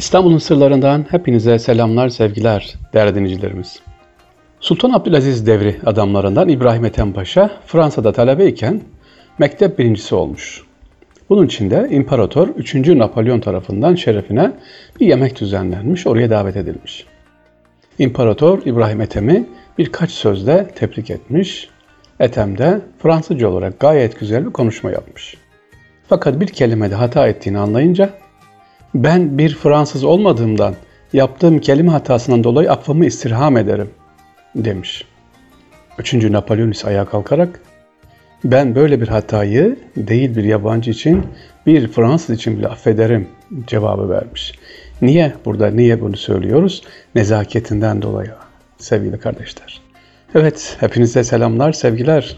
İstanbul'un sırlarından hepinize selamlar, sevgiler değerli dinleyicilerimiz. Sultan Abdülaziz devri adamlarından İbrahim Ethem Paşa Fransa'da talebeyken mektep birincisi olmuş. Bunun için de İmparator 3. Napolyon tarafından şerefine bir yemek düzenlenmiş, oraya davet edilmiş. İmparator İbrahim Ethem'i birkaç sözle tebrik etmiş. Ethem de Fransızca olarak gayet güzel bir konuşma yapmış. Fakat bir kelimede hata ettiğini anlayınca ben bir Fransız olmadığımdan yaptığım kelime hatasından dolayı affımı istirham ederim demiş. Üçüncü Napolyon ise ayağa kalkarak ben böyle bir hatayı değil bir yabancı için bir Fransız için bile affederim cevabı vermiş. Niye burada niye bunu söylüyoruz? Nezaketinden dolayı sevgili kardeşler. Evet hepinize selamlar sevgiler.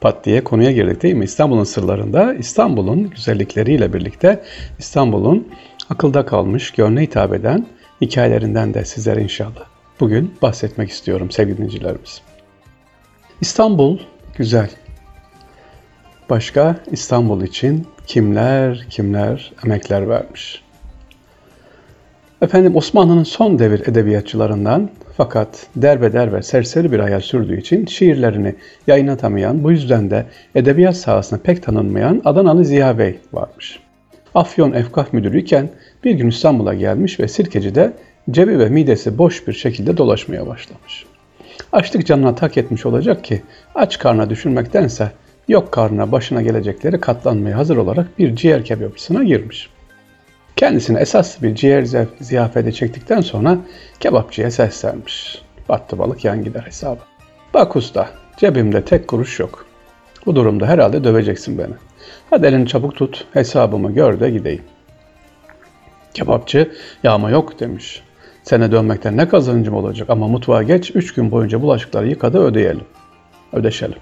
Pat diye konuya girdik değil mi? İstanbul'un sırlarında İstanbul'un güzellikleriyle birlikte İstanbul'un akılda kalmış, gönle hitap eden hikayelerinden de sizlere inşallah bugün bahsetmek istiyorum sevgili dinleyicilerimiz. İstanbul güzel. Başka İstanbul için kimler kimler emekler vermiş. Efendim Osmanlı'nın son devir edebiyatçılarından fakat derbeder ve serseri bir hayat sürdüğü için şiirlerini yayınlatamayan, bu yüzden de edebiyat sahasında pek tanınmayan Adanalı Ziya Bey varmış. Afyon Efkah Müdürüyken bir gün İstanbul'a gelmiş ve Sirkeci'de cebi ve midesi boş bir şekilde dolaşmaya başlamış. Açlık canına tak etmiş olacak ki aç karna düşünmektense yok karnına başına gelecekleri katlanmaya hazır olarak bir ciğer kebapçısına girmiş. Kendisine esas bir ciğer ziyafeti çektikten sonra kebapçıya seslenmiş. Battı balık yan gider hesabı. Bak usta cebimde tek kuruş yok. Bu durumda herhalde döveceksin beni. Hadi elini çabuk tut hesabımı gör de gideyim. Kebapçı yağma yok demiş. Sene dönmekten ne kazancım olacak ama mutfağa geç üç gün boyunca bulaşıkları yıkadı ödeyelim. Ödeşelim.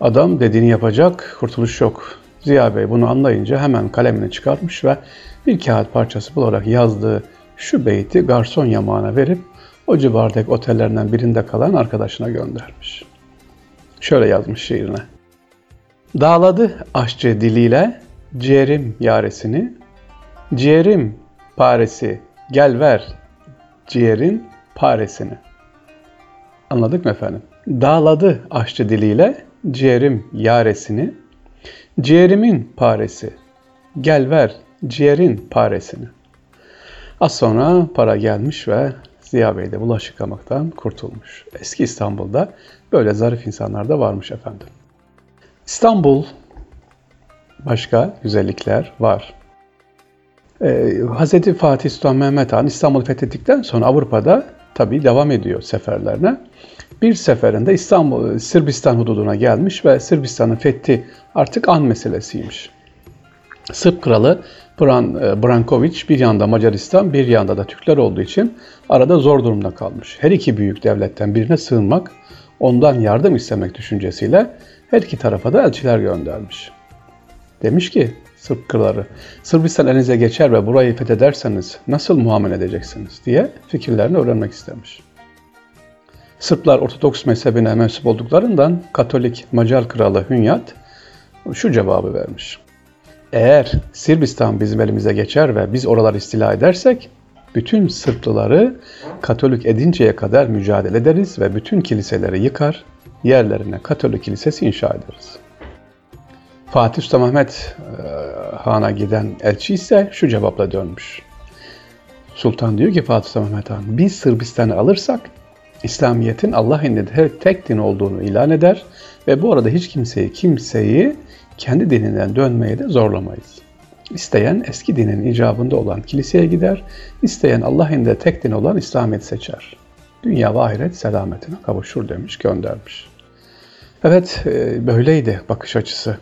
Adam dediğini yapacak, kurtuluş yok. Ziya Bey bunu anlayınca hemen kalemini çıkartmış ve bir kağıt parçası bularak yazdığı şu beyti garson yamağına verip o civardaki otellerinden birinde kalan arkadaşına göndermiş. Şöyle yazmış şiirine. Dağladı aşçı diliyle ciğerim yaresini, ciğerim paresi gel ver ciğerin paresini. Anladık mı efendim? Dağladı aşçı diliyle ciğerim yaresini, ciğerimin paresi gel ver ciğerin paresini. Az sonra para gelmiş ve Ziya Bey de bulaşık yıkamaktan kurtulmuş. Eski İstanbul'da böyle zarif insanlar da varmış efendim. İstanbul başka güzellikler var. Ee, Hz. Fatih Sultan Mehmet Han İstanbul'u fethettikten sonra Avrupa'da tabii devam ediyor seferlerine. Bir seferinde İstanbul, Sırbistan hududuna gelmiş ve Sırbistan'ın fethi artık an meselesiymiş. Sırp kralı Bran, e, Brankovic bir yanda Macaristan bir yanda da Türkler olduğu için arada zor durumda kalmış. Her iki büyük devletten birine sığınmak, ondan yardım istemek düşüncesiyle her iki tarafa da elçiler göndermiş. Demiş ki Sırp kraları, Sırbistan elinize geçer ve burayı fethederseniz nasıl muamele edeceksiniz diye fikirlerini öğrenmek istemiş. Sırplar Ortodoks mezhebine mensup olduklarından Katolik Macar kralı Hünyat şu cevabı vermiş. Eğer Sırbistan bizim elimize geçer ve biz oraları istila edersek bütün Sırplıları Katolik edinceye kadar mücadele ederiz ve bütün kiliseleri yıkar, yerlerine Katolik kilisesi inşa ederiz. Fatih Sultan Mehmet e, Han'a giden elçi ise şu cevapla dönmüş. Sultan diyor ki Fatih Sultan Mehmet Han, biz Sırbistan'ı alırsak İslamiyet'in Allah indinde tek din olduğunu ilan eder ve bu arada hiç kimseyi kimseyi kendi dininden dönmeye de zorlamayız. İsteyen eski dinin icabında olan kiliseye gider, isteyen Allah indinde tek din olan İslamiyet seçer. Dünya ve ahiret selametine kavuşur demiş, göndermiş. Evet, e, böyleydi bakış açısı.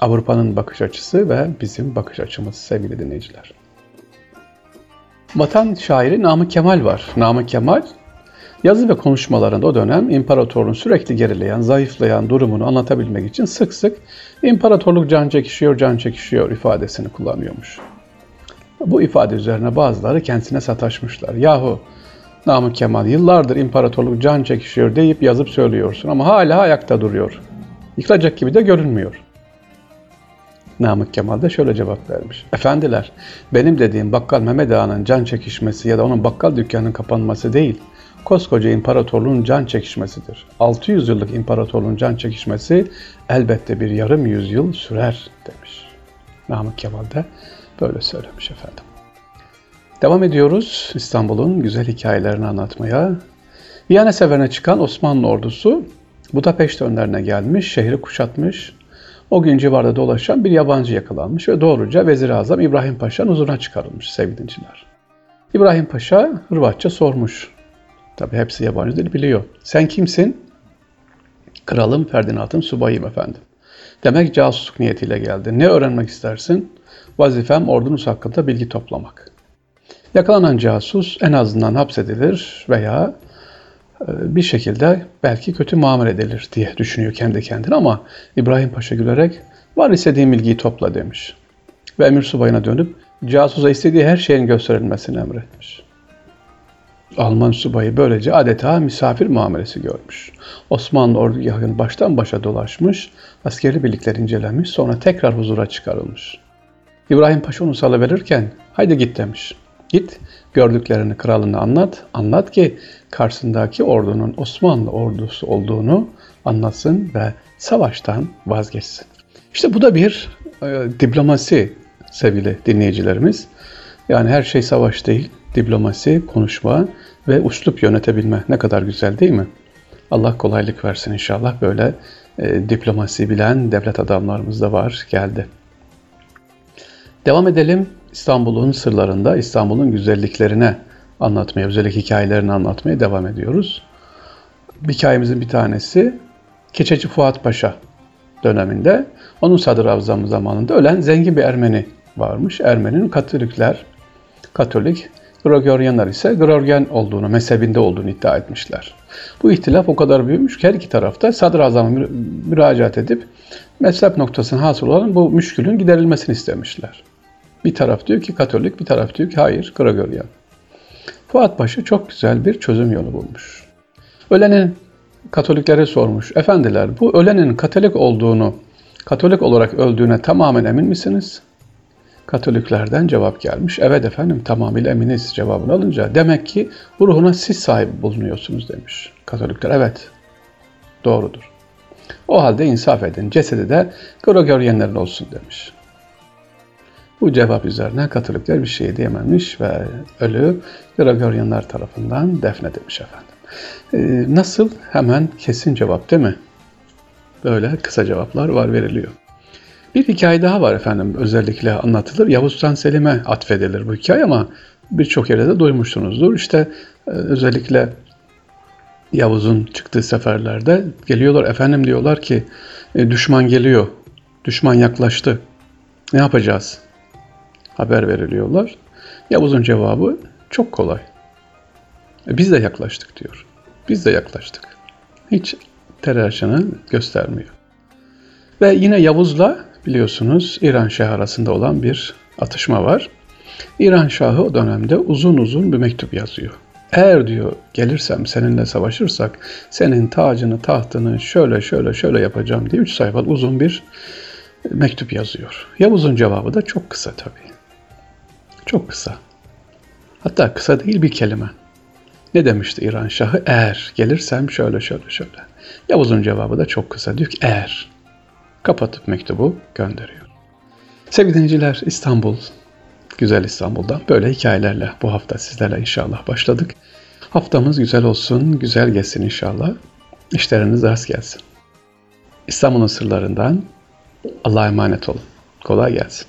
Avrupa'nın bakış açısı ve bizim bakış açımız sevgili dinleyiciler. Vatan şairi Namık Kemal var. Namık Kemal yazı ve konuşmalarında o dönem imparatorluğun sürekli gerileyen, zayıflayan durumunu anlatabilmek için sık sık imparatorluk can çekişiyor, can çekişiyor ifadesini kullanıyormuş. Bu ifade üzerine bazıları kendisine sataşmışlar. Yahu Namık Kemal yıllardır imparatorluk can çekişiyor deyip yazıp söylüyorsun ama hala ayakta duruyor. Yıkılacak gibi de görünmüyor. Namık Kemal de şöyle cevap vermiş. Efendiler, benim dediğim bakkal Mehmet Ağa'nın can çekişmesi ya da onun bakkal dükkanının kapanması değil, koskoca imparatorluğun can çekişmesidir. 600 yıllık imparatorluğun can çekişmesi elbette bir yarım yüzyıl sürer demiş. Namık Kemal de böyle söylemiş efendim. Devam ediyoruz İstanbul'un güzel hikayelerini anlatmaya. Viyana seferine çıkan Osmanlı ordusu Budapeşte önlerine gelmiş, şehri kuşatmış. O gün civarda dolaşan bir yabancı yakalanmış ve doğruca Vezir-i Azam İbrahim Paşa'nın huzuruna çıkarılmış sevgili dinciler. İbrahim Paşa Hırvatça sormuş. Tabi hepsi yabancı dil biliyor. Sen kimsin? Kralım Ferdinand'ın subayıyım efendim. Demek casusluk niyetiyle geldi. Ne öğrenmek istersin? Vazifem ordunuz hakkında bilgi toplamak. Yakalanan casus en azından hapsedilir veya e, bir şekilde belki kötü muamele edilir diye düşünüyor kendi kendine ama İbrahim Paşa gülerek var istediğin bilgiyi topla demiş. Ve emir subayına dönüp casusa istediği her şeyin gösterilmesini emretmiş. Alman subayı böylece adeta misafir muamelesi görmüş. Osmanlı ordugahını baştan başa dolaşmış, askeri birlikler incelemiş, sonra tekrar huzura çıkarılmış. İbrahim Paşa onu salıverirken, haydi git demiş. Git, gördüklerini kralına anlat, anlat ki karşısındaki ordunun Osmanlı ordusu olduğunu anlatsın ve savaştan vazgeçsin. İşte bu da bir e, diplomasi sevgili dinleyicilerimiz. Yani her şey savaş değil, diplomasi, konuşma ve uslup yönetebilme ne kadar güzel değil mi? Allah kolaylık versin inşallah böyle e, diplomasi bilen devlet adamlarımız da var, geldi. Devam edelim İstanbul'un sırlarında, İstanbul'un güzelliklerine anlatmaya, özellik hikayelerini anlatmaya devam ediyoruz. Hikayemizin bir tanesi Keçeci Fuat Paşa döneminde onun sadrazamı zamanında ölen zengin bir Ermeni varmış. Ermeni'nin Katolikler, Katolik, Gregorianlar ise Gregorian olduğunu, mezhebinde olduğunu iddia etmişler. Bu ihtilaf o kadar büyümüş ki her iki tarafta sadrazama müracaat edip mezhep noktasına hasıl olan bu müşkülün giderilmesini istemişler. Bir taraf diyor ki Katolik, bir taraf diyor ki hayır Gregorian. Fuat Paşa çok güzel bir çözüm yolu bulmuş. Ölenin Katoliklere sormuş. Efendiler bu ölenin Katolik olduğunu, Katolik olarak öldüğüne tamamen emin misiniz? Katoliklerden cevap gelmiş. Evet efendim tamamıyla eminiz cevabını alınca. Demek ki bu ruhuna siz sahip bulunuyorsunuz demiş. Katolikler evet doğrudur. O halde insaf edin. Cesedi de Gregorianlerin olsun demiş. Bu cevap üzerine Katolikler bir şey diyememiş ve ölü Gregorianlar tarafından defnedilmiş efendim. Ee, nasıl? Hemen kesin cevap değil mi? Böyle kısa cevaplar var veriliyor. Bir hikaye daha var efendim özellikle anlatılır. Yavuz Sultan Selim'e atfedilir bu hikaye ama birçok yerde de duymuşsunuzdur. İşte e, özellikle Yavuz'un çıktığı seferlerde geliyorlar efendim diyorlar ki e, düşman geliyor, düşman yaklaştı. Ne yapacağız? Haber veriliyorlar. Yavuz'un cevabı çok kolay. E, biz de yaklaştık diyor. Biz de yaklaştık. Hiç telaşını göstermiyor. Ve yine Yavuz'la biliyorsunuz İran Şahı arasında olan bir atışma var. İran Şahı o dönemde uzun uzun bir mektup yazıyor. Eğer diyor gelirsem seninle savaşırsak senin tacını tahtını şöyle şöyle şöyle yapacağım diye üç sayfa uzun bir mektup yazıyor. Yavuz'un cevabı da çok kısa tabii. Çok kısa. Hatta kısa değil bir kelime. Ne demişti İran Şahı? Eğer gelirsem şöyle şöyle şöyle. Yavuz'un cevabı da çok kısa. Diyor ki eğer. Kapatıp mektubu gönderiyor. Sevgili dinleyiciler İstanbul, güzel İstanbul'dan böyle hikayelerle bu hafta sizlerle inşallah başladık. Haftamız güzel olsun, güzel geçsin inşallah. İşleriniz rast gelsin. İstanbul'un sırlarından Allah'a emanet olun. Kolay gelsin.